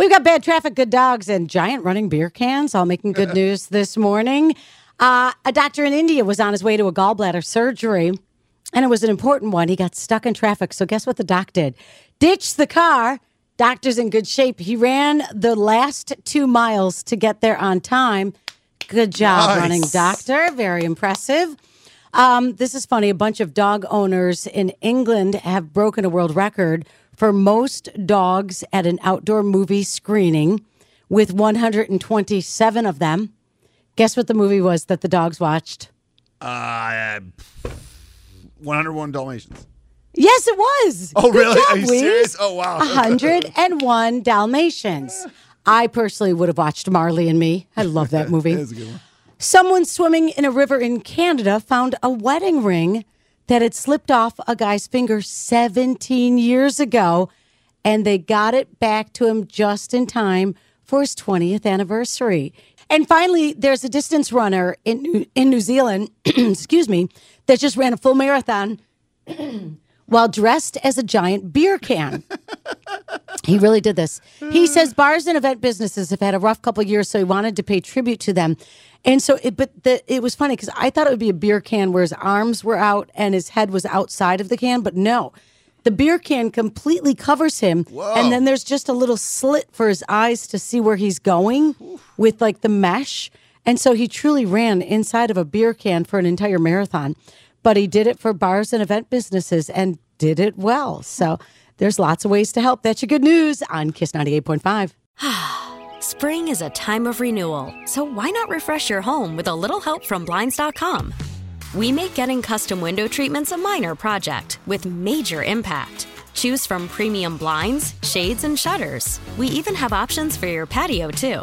We've got bad traffic, good dogs, and giant running beer cans, all making good news this morning. Uh, a doctor in India was on his way to a gallbladder surgery, and it was an important one. He got stuck in traffic. So, guess what the doc did? Ditched the car. Doctor's in good shape. He ran the last two miles to get there on time. Good job Nice. running, doctor. Very impressive. Um, this is funny. A bunch of dog owners in England have broken a world record for most dogs at an outdoor movie screening with 127 of them. Guess what the movie was that the dogs watched? Uh, 101 Dalmatians. Yes, it was. Oh, Good really? job, Are you serious? Oh, wow. 101 Dalmatians. I personally would have watched Marley and Me. I love that movie. A good one. Someone swimming in a river in Canada found a wedding ring that had slipped off a guy's finger 17 years ago, and they got it back to him just in time for his 20th anniversary. And finally, there's a distance runner in New- in New Zealand, excuse me, that just ran a full marathon while dressed as a giant beer can. He really did this. He mm. says bars and event businesses have had a rough couple of years, so he wanted to pay tribute to them. And so, it, but the, it was funny because I thought it would be a beer can where his arms were out and his head was outside of the can, but no, the beer can completely covers him, and then there's just a little slit for his eyes to see where he's going with like the mesh. And so he truly ran inside of a beer can for an entire marathon, but he did it for bars and event businesses and did it well. So there's lots of ways to help. That's your good news on Kiss 98.5. Spring is a time of renewal, so why not refresh your home with a little help from Blinds.com? We make getting custom window treatments a minor project with major impact. Choose from premium blinds, shades, and shutters. We even have options for your patio, too.